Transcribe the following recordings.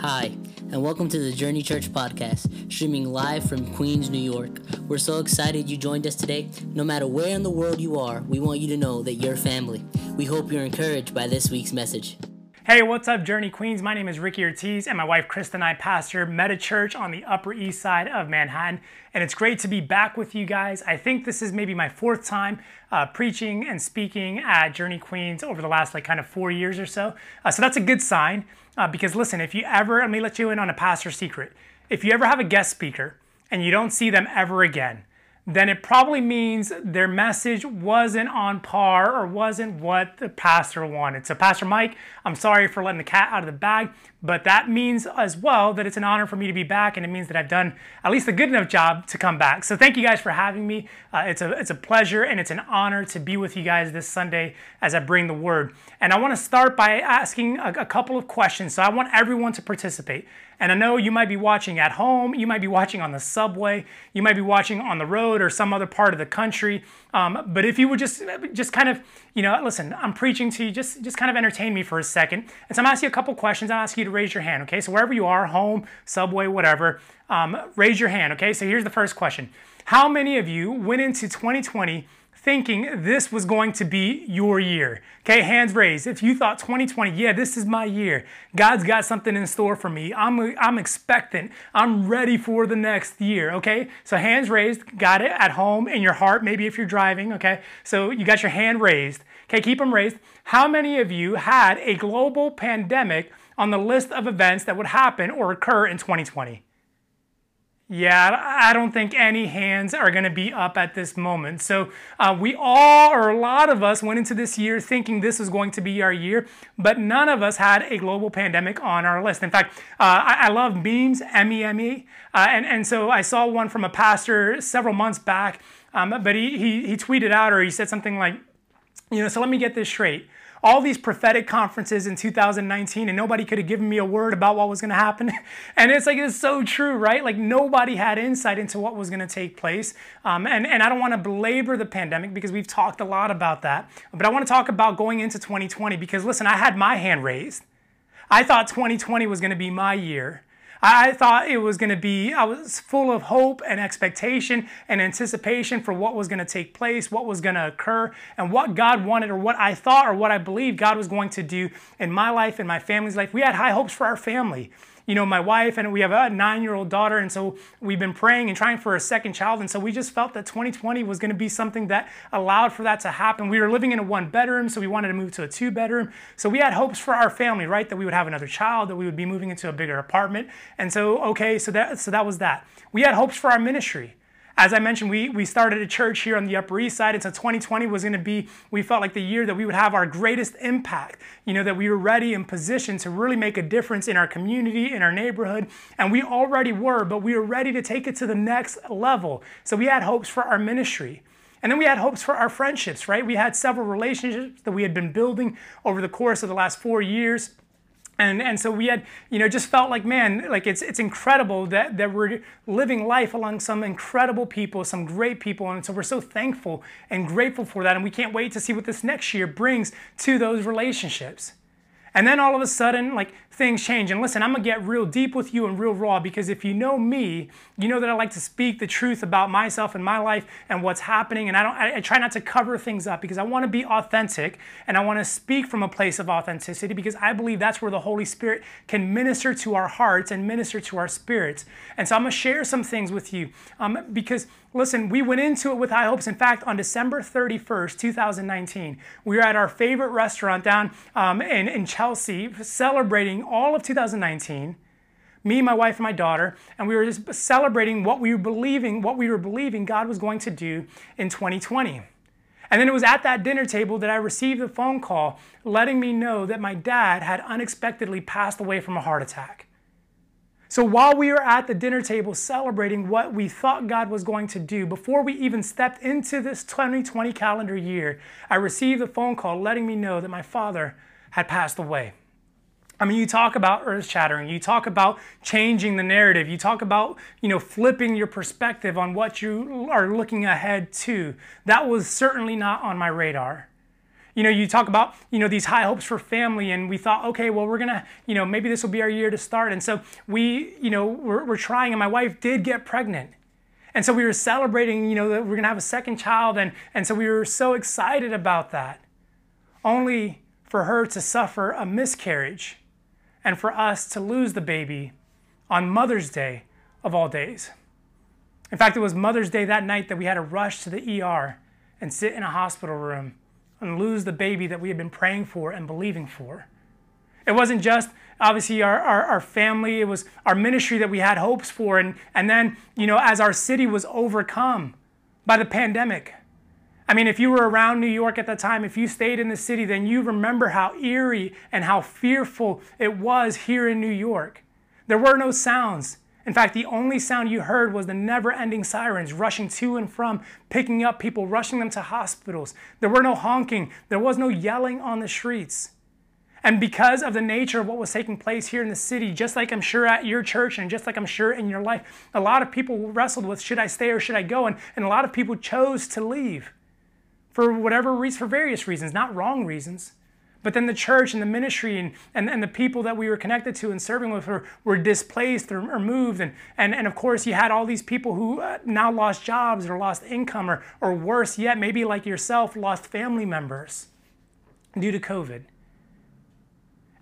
Hi, and welcome to the Journey Church podcast, streaming live from Queens, New York. We're so excited you joined us today. No matter where in the world you are, we want you to know that you're family. We hope you're encouraged by this week's message. Hey, what's up, Journey Queens? My name is Ricky Ortiz, and my wife Krista and I pastor Meta Church on the Upper East Side of Manhattan. And it's great to be back with you guys. I think this is maybe my fourth time uh, preaching and speaking at Journey Queens over the last like kind of four years or so. Uh, so that's a good sign uh, because listen, if you ever, let me let you in on a pastor secret. If you ever have a guest speaker and you don't see them ever again, then it probably means their message wasn't on par or wasn't what the pastor wanted. So, Pastor Mike, I'm sorry for letting the cat out of the bag, but that means as well that it's an honor for me to be back, and it means that I've done at least a good enough job to come back. So, thank you guys for having me. Uh, it's a it's a pleasure and it's an honor to be with you guys this Sunday as I bring the word. And I want to start by asking a, a couple of questions. So, I want everyone to participate. And I know you might be watching at home, you might be watching on the subway, you might be watching on the road or some other part of the country. Um, but if you would just just kind of, you know, listen, I'm preaching to you, just just kind of entertain me for a second. And so I'm asking you a couple questions. I'll ask you to raise your hand, okay? So wherever you are, home, subway, whatever, um, raise your hand, okay? So here's the first question. How many of you went into 2020 thinking this was going to be your year. Okay, hands raised. If you thought 2020, yeah, this is my year. God's got something in store for me. I'm, I'm expectant. I'm ready for the next year. Okay, so hands raised. Got it at home in your heart, maybe if you're driving. Okay, so you got your hand raised. Okay, keep them raised. How many of you had a global pandemic on the list of events that would happen or occur in 2020? Yeah, I don't think any hands are going to be up at this moment. So uh, we all, or a lot of us, went into this year thinking this was going to be our year, but none of us had a global pandemic on our list. In fact, uh, I, I, love memes, M-E-M-E, uh, and, and so I saw one from a pastor several months back, um, but he, he, he tweeted out or he said something like, you know, so let me get this straight all these prophetic conferences in 2019 and nobody could have given me a word about what was going to happen. and it's like, it's so true, right? Like nobody had insight into what was going to take place. Um, and, and I don't want to belabor the pandemic because we've talked a lot about that. But I want to talk about going into 2020 because listen, I had my hand raised. I thought 2020 was going to be my year. I thought it was going to be, I was full of hope and expectation and anticipation for what was going to take place, what was going to occur, and what God wanted, or what I thought, or what I believed God was going to do in my life and my family's life. We had high hopes for our family you know, my wife and we have a nine year old daughter. And so we've been praying and trying for a second child. And so we just felt that 2020 was going to be something that allowed for that to happen. We were living in a one bedroom, so we wanted to move to a two bedroom. So we had hopes for our family, right? That we would have another child, that we would be moving into a bigger apartment. And so, okay, so that, so that was that. We had hopes for our ministry as I mentioned, we, we started a church here on the Upper East Side, and so 2020 was going to be, we felt like the year that we would have our greatest impact. You know, that we were ready and positioned to really make a difference in our community, in our neighborhood, and we already were, but we were ready to take it to the next level. So we had hopes for our ministry. And then we had hopes for our friendships, right? We had several relationships that we had been building over the course of the last four years. And, and so we had, you know, just felt like, man, like it's, it's incredible that, that we're living life along some incredible people, some great people. And so we're so thankful and grateful for that. And we can't wait to see what this next year brings to those relationships. And then all of a sudden, like things change. And listen, I'm gonna get real deep with you and real raw because if you know me, you know that I like to speak the truth about myself and my life and what's happening. And I don't, I, I try not to cover things up because I want to be authentic and I want to speak from a place of authenticity because I believe that's where the Holy Spirit can minister to our hearts and minister to our spirits. And so I'm gonna share some things with you um, because Listen, we went into it with high hopes. In fact, on December 31st, 2019, we were at our favorite restaurant down um, in, in Chelsea celebrating all of 2019 me, my wife, and my daughter, and we were just celebrating what we were believing, what we were believing God was going to do in 2020. And then it was at that dinner table that I received a phone call letting me know that my dad had unexpectedly passed away from a heart attack. So while we were at the dinner table celebrating what we thought God was going to do, before we even stepped into this 2020 calendar year, I received a phone call letting me know that my father had passed away. I mean, you talk about earth shattering, you talk about changing the narrative, you talk about, you know, flipping your perspective on what you are looking ahead to. That was certainly not on my radar. You know, you talk about, you know, these high hopes for family, and we thought, okay, well, we're gonna, you know, maybe this will be our year to start. And so we, you know, we're, we're trying, and my wife did get pregnant. And so we were celebrating, you know, that we're gonna have a second child, and, and so we were so excited about that. Only for her to suffer a miscarriage and for us to lose the baby on Mother's Day of all days. In fact, it was Mother's Day that night that we had to rush to the ER and sit in a hospital room and lose the baby that we had been praying for and believing for. It wasn't just obviously our, our, our, family, it was our ministry that we had hopes for. And, and then, you know, as our city was overcome by the pandemic. I mean, if you were around New York at the time, if you stayed in the city, then you remember how eerie and how fearful it was here in New York. There were no sounds. In fact, the only sound you heard was the never ending sirens rushing to and from, picking up people, rushing them to hospitals. There were no honking, there was no yelling on the streets. And because of the nature of what was taking place here in the city, just like I'm sure at your church and just like I'm sure in your life, a lot of people wrestled with should I stay or should I go? And, and a lot of people chose to leave for whatever reason, for various reasons, not wrong reasons. But then the church and the ministry and, and, and the people that we were connected to and serving with were, were displaced or, or moved. And, and, and of course, you had all these people who uh, now lost jobs or lost income, or, or worse yet, maybe like yourself, lost family members due to COVID.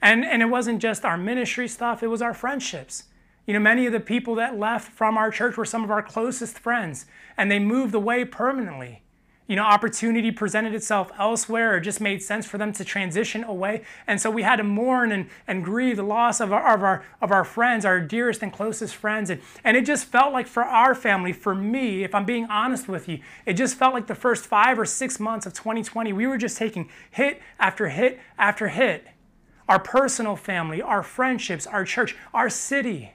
And, and it wasn't just our ministry stuff, it was our friendships. You know, many of the people that left from our church were some of our closest friends, and they moved away permanently you know, opportunity presented itself elsewhere or just made sense for them to transition away. And so we had to mourn and, and grieve the loss of our, of our, of our friends, our dearest and closest friends. And, and it just felt like for our family, for me, if I'm being honest with you, it just felt like the first five or six months of 2020, we were just taking hit after hit after hit. Our personal family, our friendships, our church, our city.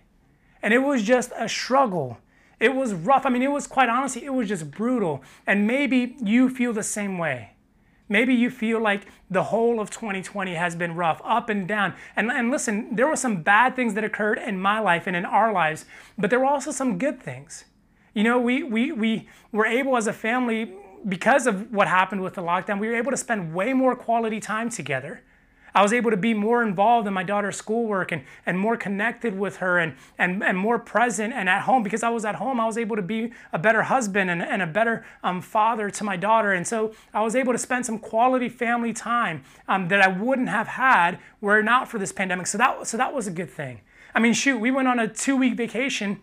And it was just a struggle it was rough. I mean, it was quite honestly, it was just brutal. And maybe you feel the same way. Maybe you feel like the whole of 2020 has been rough, up and down. And, and listen, there were some bad things that occurred in my life and in our lives, but there were also some good things. You know, we, we, we were able as a family, because of what happened with the lockdown, we were able to spend way more quality time together. I was able to be more involved in my daughter's schoolwork and, and more connected with her and, and, and more present and at home. Because I was at home, I was able to be a better husband and, and a better um, father to my daughter. And so I was able to spend some quality family time um, that I wouldn't have had were it not for this pandemic. So that, so that was a good thing. I mean, shoot, we went on a two week vacation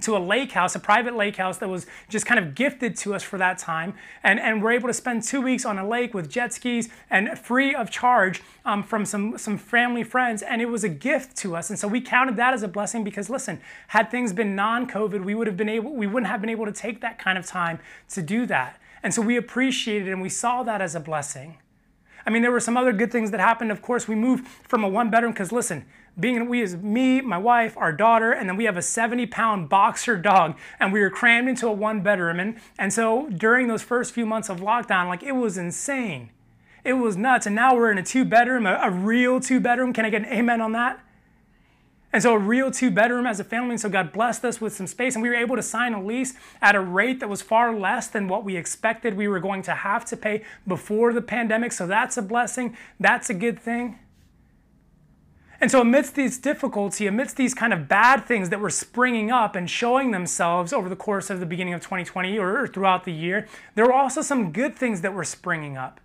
to a lake house, a private lake house that was just kind of gifted to us for that time. And, and we're able to spend two weeks on a lake with jet skis and free of charge um, from some, some family friends. And it was a gift to us. And so we counted that as a blessing because listen, had things been non-COVID, we would have been able, we wouldn't have been able to take that kind of time to do that. And so we appreciated and we saw that as a blessing. I mean, there were some other good things that happened. Of course, we moved from a one bedroom because listen, being we as me, my wife, our daughter, and then we have a 70 pound boxer dog, and we were crammed into a one bedroom. And, and so during those first few months of lockdown, like it was insane. It was nuts. And now we're in a two bedroom, a, a real two bedroom. Can I get an amen on that? And so a real two bedroom as a family. And so God blessed us with some space and we were able to sign a lease at a rate that was far less than what we expected we were going to have to pay before the pandemic. So that's a blessing. That's a good thing. And so, amidst these difficulty, amidst these kind of bad things that were springing up and showing themselves over the course of the beginning of 2020 or throughout the year, there were also some good things that were springing up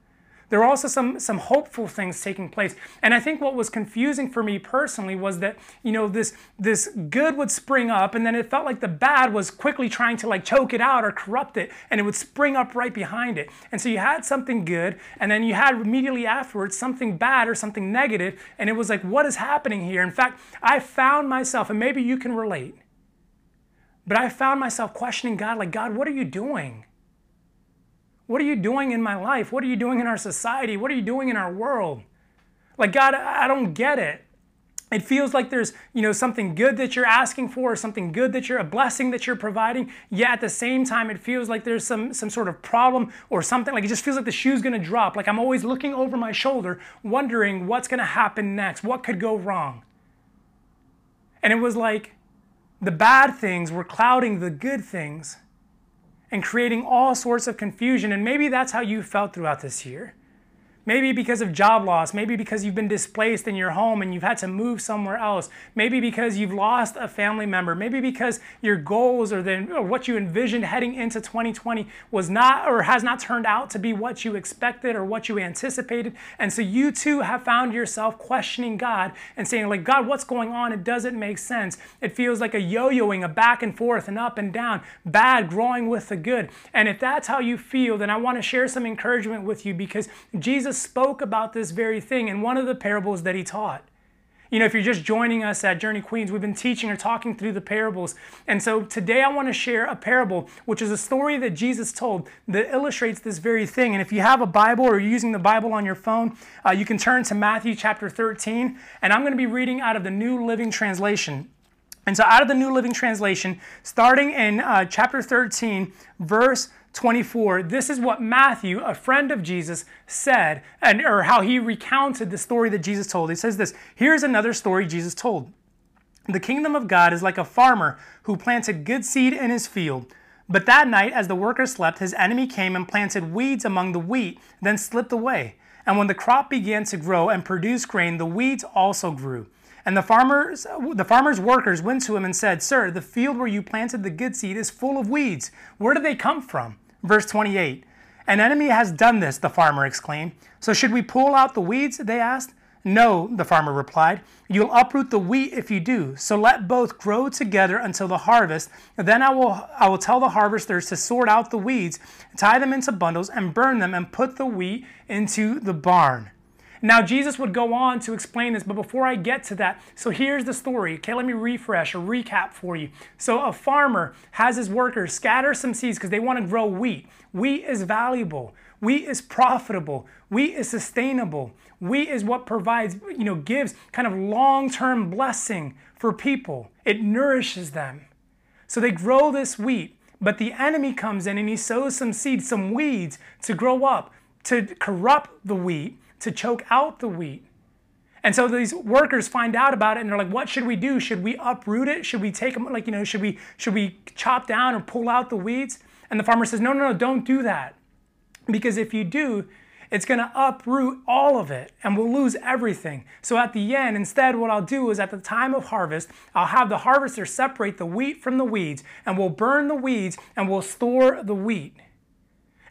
there were also some, some hopeful things taking place. And I think what was confusing for me personally was that, you know, this, this good would spring up and then it felt like the bad was quickly trying to like choke it out or corrupt it and it would spring up right behind it. And so you had something good and then you had immediately afterwards something bad or something negative and it was like, what is happening here? In fact, I found myself, and maybe you can relate, but I found myself questioning God, like, God, what are you doing? What are you doing in my life? What are you doing in our society? What are you doing in our world? Like, God, I don't get it. It feels like there's, you know, something good that you're asking for, or something good that you're a blessing that you're providing. Yet at the same time, it feels like there's some some sort of problem or something. Like it just feels like the shoe's gonna drop. Like I'm always looking over my shoulder, wondering what's gonna happen next, what could go wrong. And it was like the bad things were clouding the good things and creating all sorts of confusion. And maybe that's how you felt throughout this year. Maybe because of job loss. Maybe because you've been displaced in your home and you've had to move somewhere else. Maybe because you've lost a family member. Maybe because your goals or, the, or what you envisioned heading into 2020 was not or has not turned out to be what you expected or what you anticipated. And so you too have found yourself questioning God and saying, like, God, what's going on? It doesn't make sense. It feels like a yo yoing, a back and forth and up and down, bad growing with the good. And if that's how you feel, then I want to share some encouragement with you because Jesus spoke about this very thing in one of the parables that he taught. You know, if you're just joining us at Journey Queens, we've been teaching or talking through the parables. And so today I want to share a parable, which is a story that Jesus told that illustrates this very thing. And if you have a Bible or you're using the Bible on your phone, uh, you can turn to Matthew chapter 13. And I'm going to be reading out of the New Living Translation. And so, out of the New Living Translation, starting in uh, chapter 13, verse 24, this is what Matthew, a friend of Jesus, said, and, or how he recounted the story that Jesus told. He says this Here's another story Jesus told. The kingdom of God is like a farmer who planted good seed in his field. But that night, as the workers slept, his enemy came and planted weeds among the wheat, then slipped away. And when the crop began to grow and produce grain, the weeds also grew. And the farmers, the farmer's workers went to him and said, Sir, the field where you planted the good seed is full of weeds. Where do they come from? Verse 28 An enemy has done this, the farmer exclaimed. So should we pull out the weeds? They asked. No, the farmer replied. You'll uproot the wheat if you do. So let both grow together until the harvest. Then I will, I will tell the harvesters to sort out the weeds, tie them into bundles, and burn them, and put the wheat into the barn. Now, Jesus would go on to explain this, but before I get to that, so here's the story. Okay, let me refresh or recap for you. So, a farmer has his workers scatter some seeds because they want to grow wheat. Wheat is valuable, wheat is profitable, wheat is sustainable. Wheat is what provides, you know, gives kind of long term blessing for people, it nourishes them. So, they grow this wheat, but the enemy comes in and he sows some seeds, some weeds to grow up, to corrupt the wheat to choke out the wheat. And so these workers find out about it and they're like, what should we do? Should we uproot it? Should we take them, like, you know, should we, should we chop down or pull out the weeds? And the farmer says, no, no, no, don't do that. Because if you do, it's going to uproot all of it and we'll lose everything. So at the end, instead, what I'll do is at the time of harvest, I'll have the harvester separate the wheat from the weeds and we'll burn the weeds and we'll store the wheat.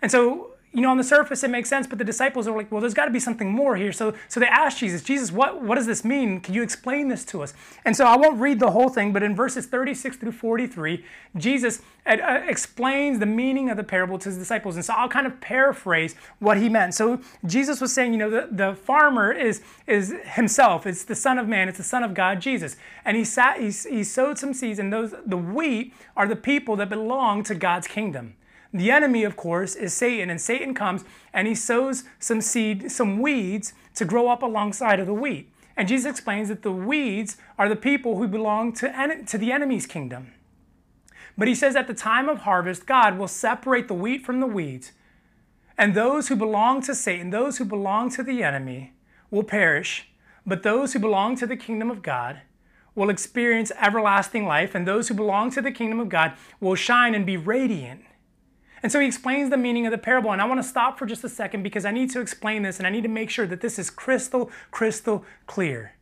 And so you know, on the surface it makes sense, but the disciples are like, well, there's got to be something more here. So, so they ask Jesus, Jesus, what, what does this mean? Can you explain this to us? And so I won't read the whole thing, but in verses 36 through 43, Jesus uh, uh, explains the meaning of the parable to his disciples. And so I'll kind of paraphrase what he meant. So Jesus was saying, you know, the, the farmer is, is himself. It's the Son of Man. It's the Son of God, Jesus. And he, sat, he, he sowed some seeds, and those the wheat are the people that belong to God's kingdom. The enemy, of course, is Satan, and Satan comes and he sows some seed, some weeds to grow up alongside of the wheat. And Jesus explains that the weeds are the people who belong to, to the enemy's kingdom. But he says at the time of harvest, God will separate the wheat from the weeds, and those who belong to Satan, those who belong to the enemy, will perish, but those who belong to the kingdom of God will experience everlasting life, and those who belong to the kingdom of God will shine and be radiant. And so he explains the meaning of the parable. And I want to stop for just a second because I need to explain this and I need to make sure that this is crystal, crystal clear.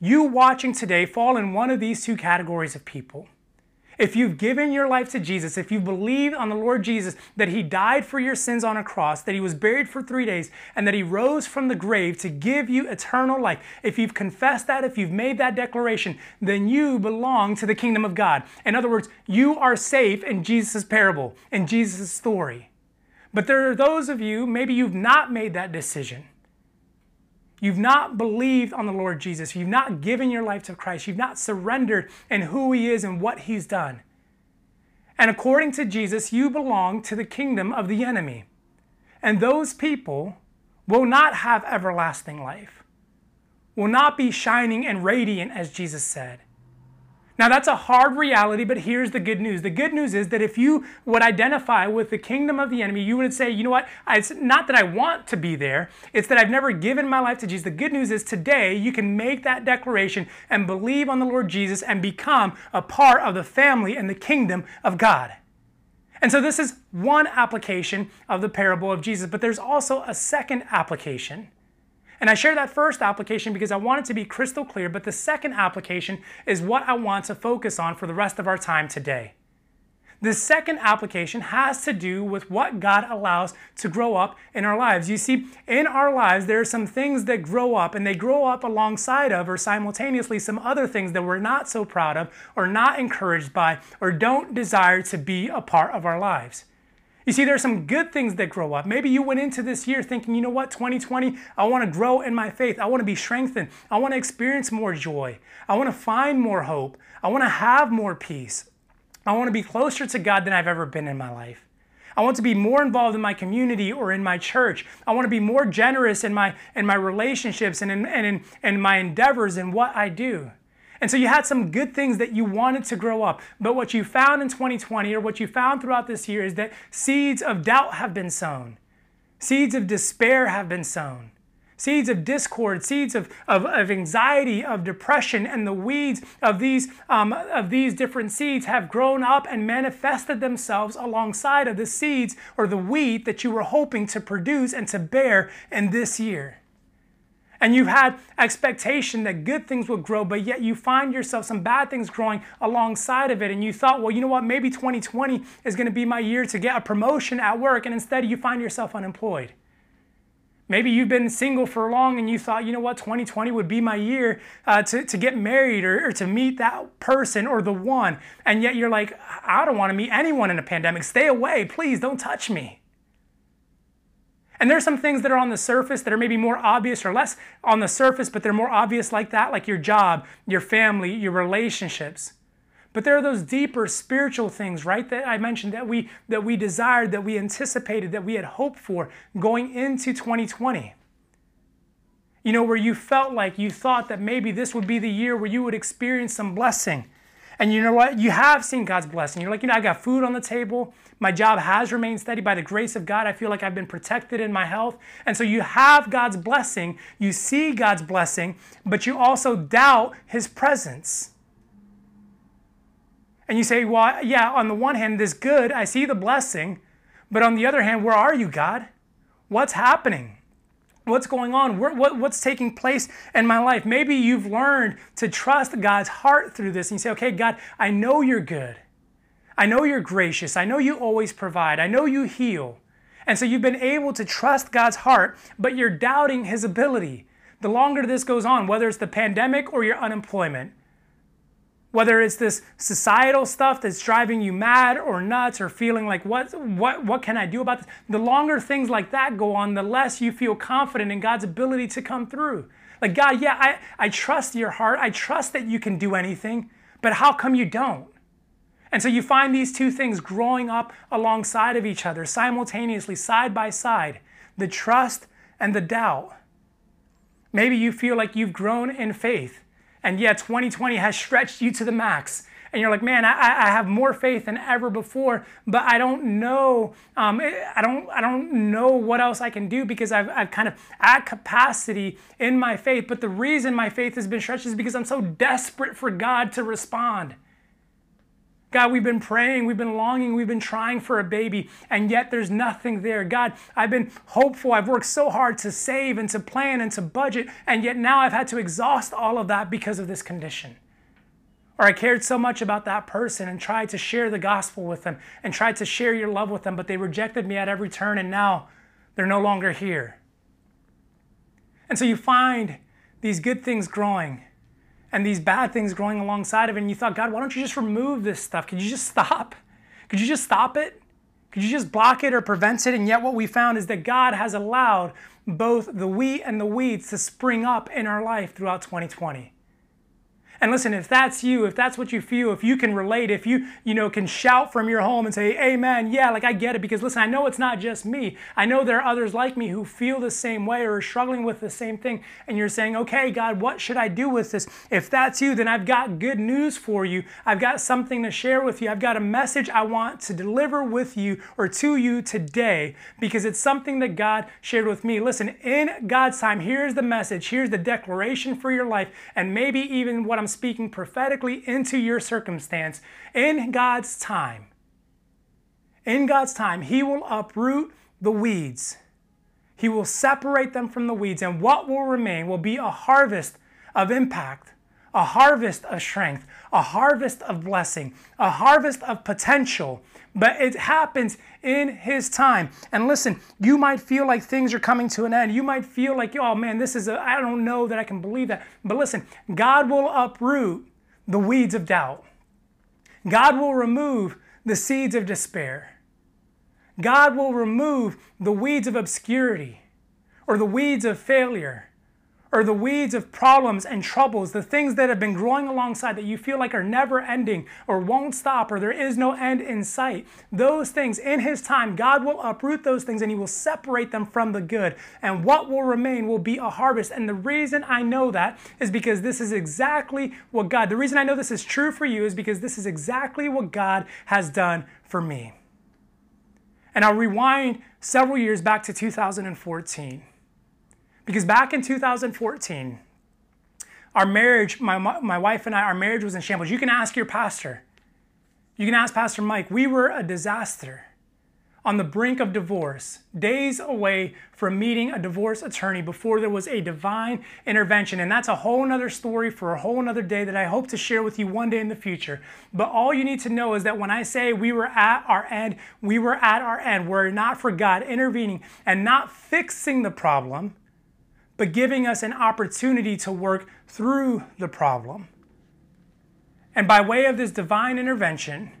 You watching today fall in one of these two categories of people. If you've given your life to Jesus, if you've believed on the Lord Jesus that He died for your sins on a cross, that He was buried for three days, and that He rose from the grave to give you eternal life, if you've confessed that, if you've made that declaration, then you belong to the kingdom of God. In other words, you are safe in Jesus' parable, in Jesus' story. But there are those of you, maybe you've not made that decision. You've not believed on the Lord Jesus. You've not given your life to Christ. You've not surrendered in who He is and what He's done. And according to Jesus, you belong to the kingdom of the enemy. And those people will not have everlasting life, will not be shining and radiant, as Jesus said. Now, that's a hard reality, but here's the good news. The good news is that if you would identify with the kingdom of the enemy, you would say, you know what? It's not that I want to be there, it's that I've never given my life to Jesus. The good news is today you can make that declaration and believe on the Lord Jesus and become a part of the family and the kingdom of God. And so this is one application of the parable of Jesus, but there's also a second application. And I share that first application because I want it to be crystal clear, but the second application is what I want to focus on for the rest of our time today. The second application has to do with what God allows to grow up in our lives. You see, in our lives, there are some things that grow up, and they grow up alongside of or simultaneously some other things that we're not so proud of, or not encouraged by, or don't desire to be a part of our lives. You see, there are some good things that grow up. Maybe you went into this year thinking, you know what, 2020, I want to grow in my faith. I want to be strengthened. I want to experience more joy. I want to find more hope. I want to have more peace. I want to be closer to God than I've ever been in my life. I want to be more involved in my community or in my church. I want to be more generous in my, in my relationships and in, and in, in my endeavors in what I do. And so you had some good things that you wanted to grow up. But what you found in 2020 or what you found throughout this year is that seeds of doubt have been sown, seeds of despair have been sown seeds of discord, seeds of, of, of anxiety, of depression, and the weeds of these, um, of these different seeds have grown up and manifested themselves alongside of the seeds or the wheat that you were hoping to produce and to bear in this year. And you've had expectation that good things would grow, but yet you find yourself some bad things growing alongside of it. And you thought, well, you know what? Maybe 2020 is going to be my year to get a promotion at work. And instead, you find yourself unemployed. Maybe you've been single for long and you thought, you know what, 2020 would be my year uh, to, to get married or, or to meet that person or the one. And yet you're like, I don't want to meet anyone in a pandemic. Stay away. Please don't touch me. And there's some things that are on the surface that are maybe more obvious or less on the surface, but they're more obvious like that, like your job, your family, your relationships. But there are those deeper spiritual things, right, that I mentioned that we that we desired, that we anticipated, that we had hoped for going into 2020. You know, where you felt like you thought that maybe this would be the year where you would experience some blessing. And you know what? You have seen God's blessing. You're like, you know, I got food on the table. My job has remained steady by the grace of God. I feel like I've been protected in my health. And so you have God's blessing. You see God's blessing, but you also doubt his presence. And you say, well, yeah, on the one hand, this good, I see the blessing. But on the other hand, where are you, God? What's happening? What's going on? What, what's taking place in my life? Maybe you've learned to trust God's heart through this and you say, okay, God, I know you're good. I know you're gracious. I know you always provide. I know you heal. And so you've been able to trust God's heart, but you're doubting his ability. The longer this goes on, whether it's the pandemic or your unemployment, whether it's this societal stuff that's driving you mad or nuts or feeling like what what what can I do about this? The longer things like that go on, the less you feel confident in God's ability to come through. Like God, yeah, I, I trust your heart. I trust that you can do anything, but how come you don't? And so you find these two things growing up alongside of each other, simultaneously, side by side, the trust and the doubt. Maybe you feel like you've grown in faith and yet 2020 has stretched you to the max and you're like, man, I, I have more faith than ever before, but I don't know, um, I don't, I don't know what else I can do because I've, I've kind of at capacity in my faith. But the reason my faith has been stretched is because I'm so desperate for God to respond. God, we've been praying, we've been longing, we've been trying for a baby, and yet there's nothing there. God, I've been hopeful, I've worked so hard to save and to plan and to budget, and yet now I've had to exhaust all of that because of this condition. Or I cared so much about that person and tried to share the gospel with them and tried to share your love with them, but they rejected me at every turn, and now they're no longer here. And so you find these good things growing and these bad things growing alongside of it. And you thought, God, why don't you just remove this stuff? Could you just stop? Could you just stop it? Could you just block it or prevent it? And yet, what we found is that God has allowed both the wheat and the weeds to spring up in our life throughout 2020. And listen, if that's you, if that's what you feel, if you can relate, if you, you know, can shout from your home and say, Amen, yeah, like I get it, because listen, I know it's not just me. I know there are others like me who feel the same way or are struggling with the same thing. And you're saying, okay, God, what should I do with this? If that's you, then I've got good news for you. I've got something to share with you. I've got a message I want to deliver with you or to you today because it's something that God shared with me. Listen, in God's time, here's the message, here's the declaration for your life, and maybe even what I'm speaking prophetically into your circumstance in God's time. in God's time, He will uproot the weeds. He will separate them from the weeds, and what will remain will be a harvest of impact, a harvest of strength, a harvest of blessing, a harvest of potential. But it happens in His time. And listen, you might feel like things are coming to an end. You might feel like, oh man, this is, I don't know that I can believe that. But listen, God will uproot the weeds of doubt. God will remove the seeds of despair. God will remove the weeds of obscurity or the weeds of failure or the weeds of problems and troubles, the things that have been growing alongside that you feel like are never ending or won't stop or there is no end in sight. Those things, in His time, God will uproot those things and He will separate them from the good. And what will remain will be a harvest. And the reason I know that is because this is exactly what God, the reason I know this is true for you is because this is exactly what God has done for me. And I'll rewind several years back to 2014. Because back in 2014, our marriage, my, my wife and I, our marriage was in shambles. You can ask your pastor. You can ask Pastor Mike. We were a disaster on the brink of divorce, days away from meeting a divorce attorney before there was a divine intervention. And that's a whole nother story for a whole nother day that I hope to share with you one day in the future. But all you need to know is that when I say we were at our end, we were at our end. We're not for God intervening and not fixing the problem, but giving us an opportunity to work through the problem. And by way of this divine intervention,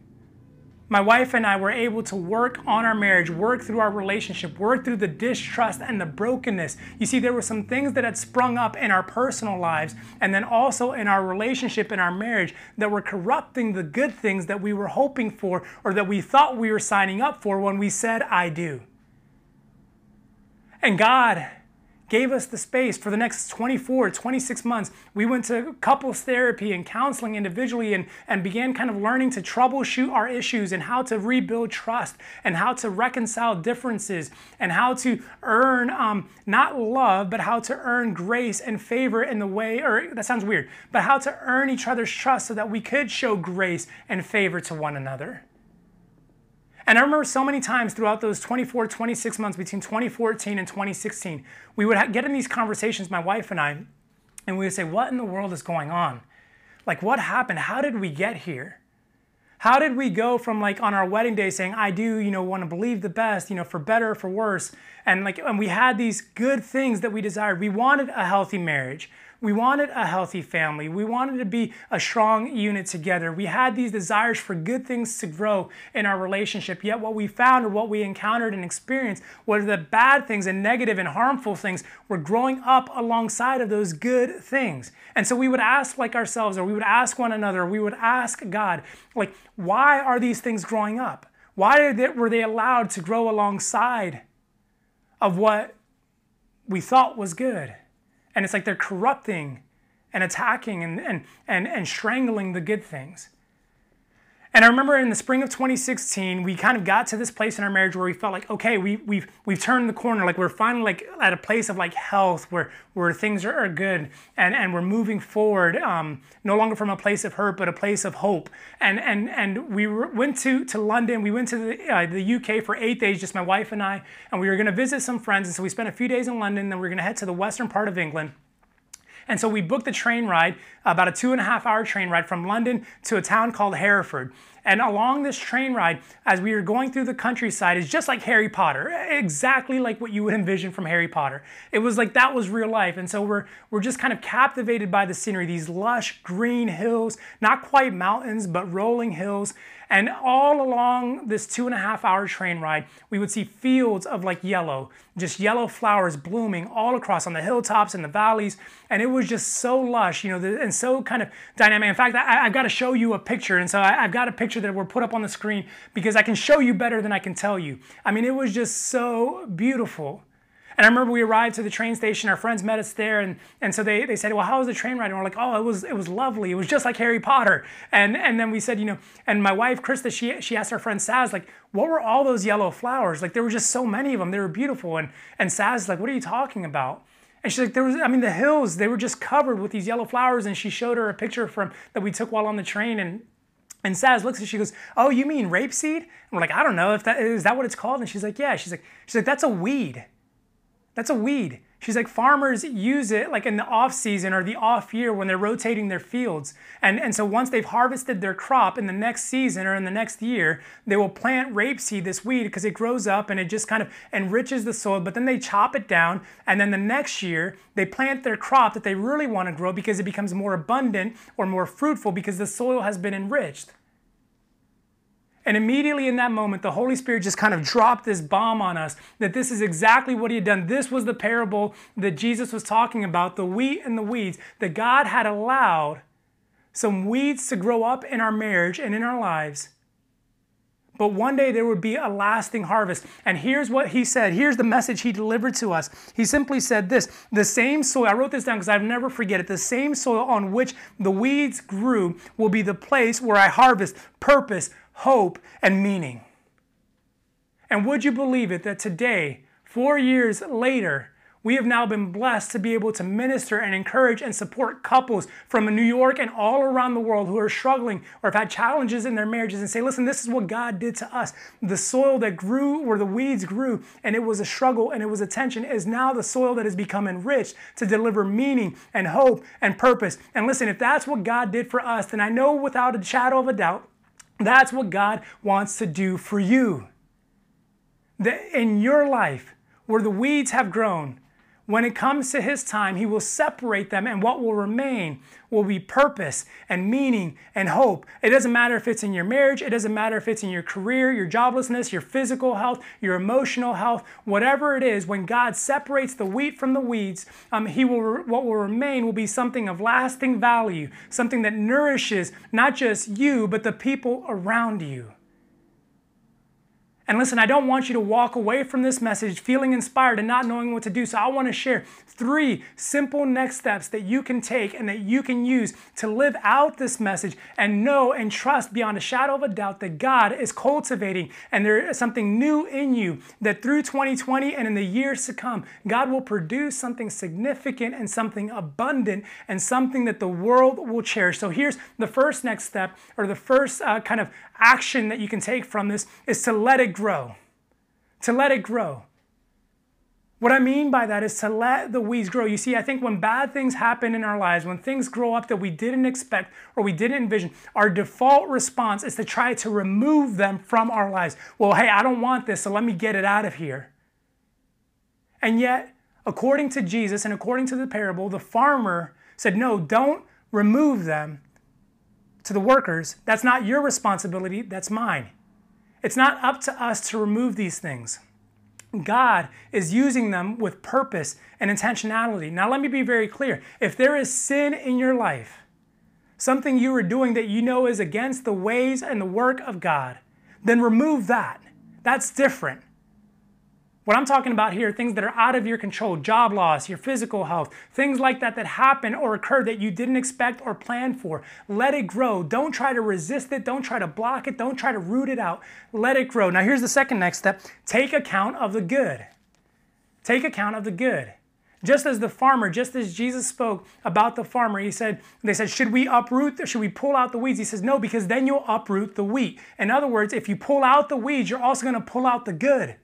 my wife and I were able to work on our marriage, work through our relationship, work through the distrust and the brokenness. You see, there were some things that had sprung up in our personal lives and then also in our relationship, in our marriage, that were corrupting the good things that we were hoping for or that we thought we were signing up for when we said, I do. And God gave us the space for the next 24, 26 months. We went to couples therapy and counseling individually and, and began kind of learning to troubleshoot our issues and how to rebuild trust and how to reconcile differences and how to earn um, not love, but how to earn grace and favor in the way, or that sounds weird, but how to earn each other's trust so that we could show grace and favor to one another. And I remember so many times throughout those 24, 26 months between 2014 and 2016, we would get in these conversations, my wife and I, and we would say, What in the world is going on? Like, what happened? How did we get here? How did we go from like on our wedding day saying, I do, you know, want to believe the best, you know, for better or for worse? And like, and we had these good things that we desired. We wanted a healthy marriage. We wanted a healthy family. We wanted to be a strong unit together. We had these desires for good things to grow in our relationship. Yet, what we found or what we encountered and experienced was that bad things and negative and harmful things were growing up alongside of those good things. And so we would ask, like ourselves, or we would ask one another, we would ask God, like, why are these things growing up? Why were they allowed to grow alongside of what we thought was good? And it's like they're corrupting and attacking and, and, and, and strangling the good things. And I remember in the spring of 2016, we kind of got to this place in our marriage where we felt like, okay, we, we've, we've turned the corner. Like we're finally like at a place of like health where, where things are, are good and, and we're moving forward, um, no longer from a place of hurt, but a place of hope. And, and, and we went to, to London. We went to the, uh, the UK for eight days, just my wife and I, and we were going to visit some friends. And so we spent a few days in London, then we are going to head to the western part of England. And so we booked the train ride, about a two and a half hour train ride from London to a town called Hereford. And along this train ride, as we were going through the countryside, is just like Harry Potter, exactly like what you would envision from Harry Potter. It was like that was real life. And so we're, we're just kind of captivated by the scenery, these lush green hills, not quite mountains, but rolling hills. And all along this two and a half hour train ride, we would see fields of like yellow, just yellow flowers blooming all across on the hilltops and the valleys. And it was just so lush, you know, and so kind of dynamic. In fact, I, have got to show you a picture. And so I, have got a picture that were put up on the screen because I can show you better than I can tell you. I mean, it was just so beautiful. And I remember we arrived to the train station, our friends met us there, and, and so they, they said, Well, how was the train ride? And we're like, Oh, it was it was lovely. It was just like Harry Potter. And and then we said, you know, and my wife, Krista, she she asked our friend Saz, like, what were all those yellow flowers? Like there were just so many of them. They were beautiful. And and Saz like, what are you talking about? And she's like, there was, I mean, the hills, they were just covered with these yellow flowers. And she showed her a picture from that we took while on the train. And And Saz looks at she goes, "Oh, you mean rapeseed?" And we're like, "I don't know if that is that what it's called." And she's like, "Yeah." She's like, "She's like that's a weed. That's a weed." She's like, farmers use it like in the off season or the off year when they're rotating their fields. And, and so once they've harvested their crop in the next season or in the next year, they will plant rapeseed, this weed, because it grows up and it just kind of enriches the soil. But then they chop it down. And then the next year, they plant their crop that they really want to grow because it becomes more abundant or more fruitful because the soil has been enriched. And immediately in that moment, the Holy Spirit just kind of dropped this bomb on us that this is exactly what He had done. This was the parable that Jesus was talking about the wheat and the weeds, that God had allowed some weeds to grow up in our marriage and in our lives. But one day there would be a lasting harvest. And here's what he said. Here's the message he delivered to us. He simply said this The same soil, I wrote this down because I've never forget it. The same soil on which the weeds grew will be the place where I harvest purpose, hope, and meaning. And would you believe it that today, four years later, we have now been blessed to be able to minister and encourage and support couples from New York and all around the world who are struggling or have had challenges in their marriages and say, listen, this is what God did to us. The soil that grew where the weeds grew and it was a struggle and it was a tension is now the soil that has become enriched to deliver meaning and hope and purpose. And listen, if that's what God did for us, then I know without a shadow of a doubt that's what God wants to do for you. That in your life, where the weeds have grown, when it comes to his time, he will separate them, and what will remain will be purpose and meaning and hope. It doesn't matter if it's in your marriage, it doesn't matter if it's in your career, your joblessness, your physical health, your emotional health, whatever it is, when God separates the wheat from the weeds, um, he will, what will remain will be something of lasting value, something that nourishes not just you, but the people around you. And listen, I don't want you to walk away from this message feeling inspired and not knowing what to do. So I want to share three simple next steps that you can take and that you can use to live out this message and know and trust beyond a shadow of a doubt that God is cultivating and there is something new in you that through 2020 and in the years to come, God will produce something significant and something abundant and something that the world will cherish. So here's the first next step or the first uh, kind of action that you can take from this is to let it grow. To let it grow. What I mean by that is to let the weeds grow. You see, I think when bad things happen in our lives, when things grow up that we didn't expect or we didn't envision, our default response is to try to remove them from our lives. Well, hey, I don't want this, so let me get it out of here. And yet, according to Jesus and according to the parable, the farmer said, No, don't remove them to the workers. That's not your responsibility, that's mine. It's not up to us to remove these things. God is using them with purpose and intentionality. Now, let me be very clear. If there is sin in your life, something you are doing that you know is against the ways and the work of God, then remove that. That's different. What I'm talking about here, are things that are out of your control, job loss, your physical health, things like that that happen or occur that you didn't expect or plan for. Let it grow. Don't try to resist it. Don't try to block it. Don't try to root it out. Let it grow. Now, here's the second next step take account of the good. Take account of the good. Just as the farmer, just as Jesus spoke about the farmer, he said, they said, should we uproot, should we pull out the weeds? He says, no, because then you'll uproot the wheat. In other words, if you pull out the weeds, you're also going to pull out the good.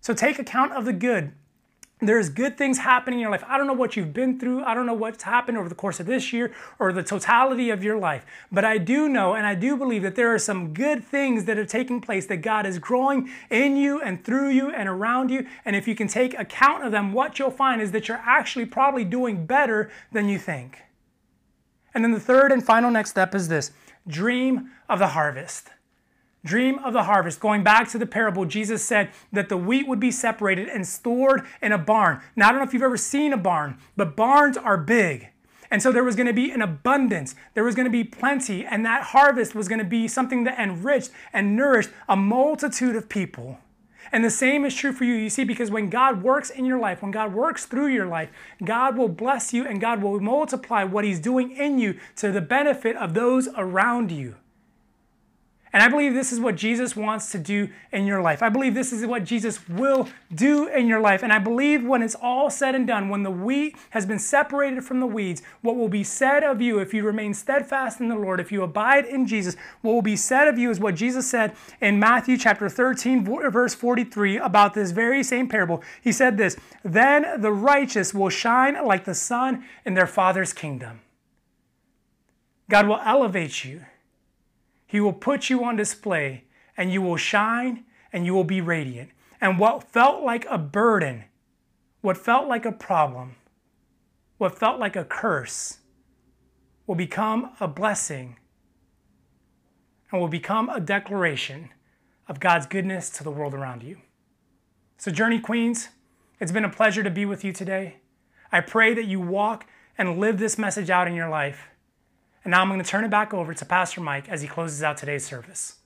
So take account of the good. There's good things happening in your life. I don't know what you've been through. I don't know what's happened over the course of this year or the totality of your life. But I do know and I do believe that there are some good things that are taking place, that God is growing in you and through you and around you. And if you can take account of them, what you'll find is that you're actually probably doing better than you think. And then the third and final next step is this dream of the harvest. Dream of the harvest. Going back to the parable, Jesus said that the wheat would be separated and stored in a barn. Now, I don't know if you've ever seen a barn, but barns are big. And so there was going to be an abundance, there was going to be plenty, and that harvest was going to be something that enriched and nourished a multitude of people. And the same is true for you, you see, because when God works in your life, when God works through your life, God will bless you and God will multiply what He's doing in you to the benefit of those around you. And I believe this is what Jesus wants to do in your life. I believe this is what Jesus will do in your life. And I believe when it's all said and done, when the wheat has been separated from the weeds, what will be said of you if you remain steadfast in the Lord, if you abide in Jesus, what will be said of you is what Jesus said in Matthew chapter 13, verse 43 about this very same parable. He said this Then the righteous will shine like the sun in their Father's kingdom. God will elevate you. He will put you on display and you will shine and you will be radiant. And what felt like a burden, what felt like a problem, what felt like a curse will become a blessing and will become a declaration of God's goodness to the world around you. So, Journey Queens, it's been a pleasure to be with you today. I pray that you walk and live this message out in your life. And now I'm going to turn it back over to Pastor Mike as he closes out today's service.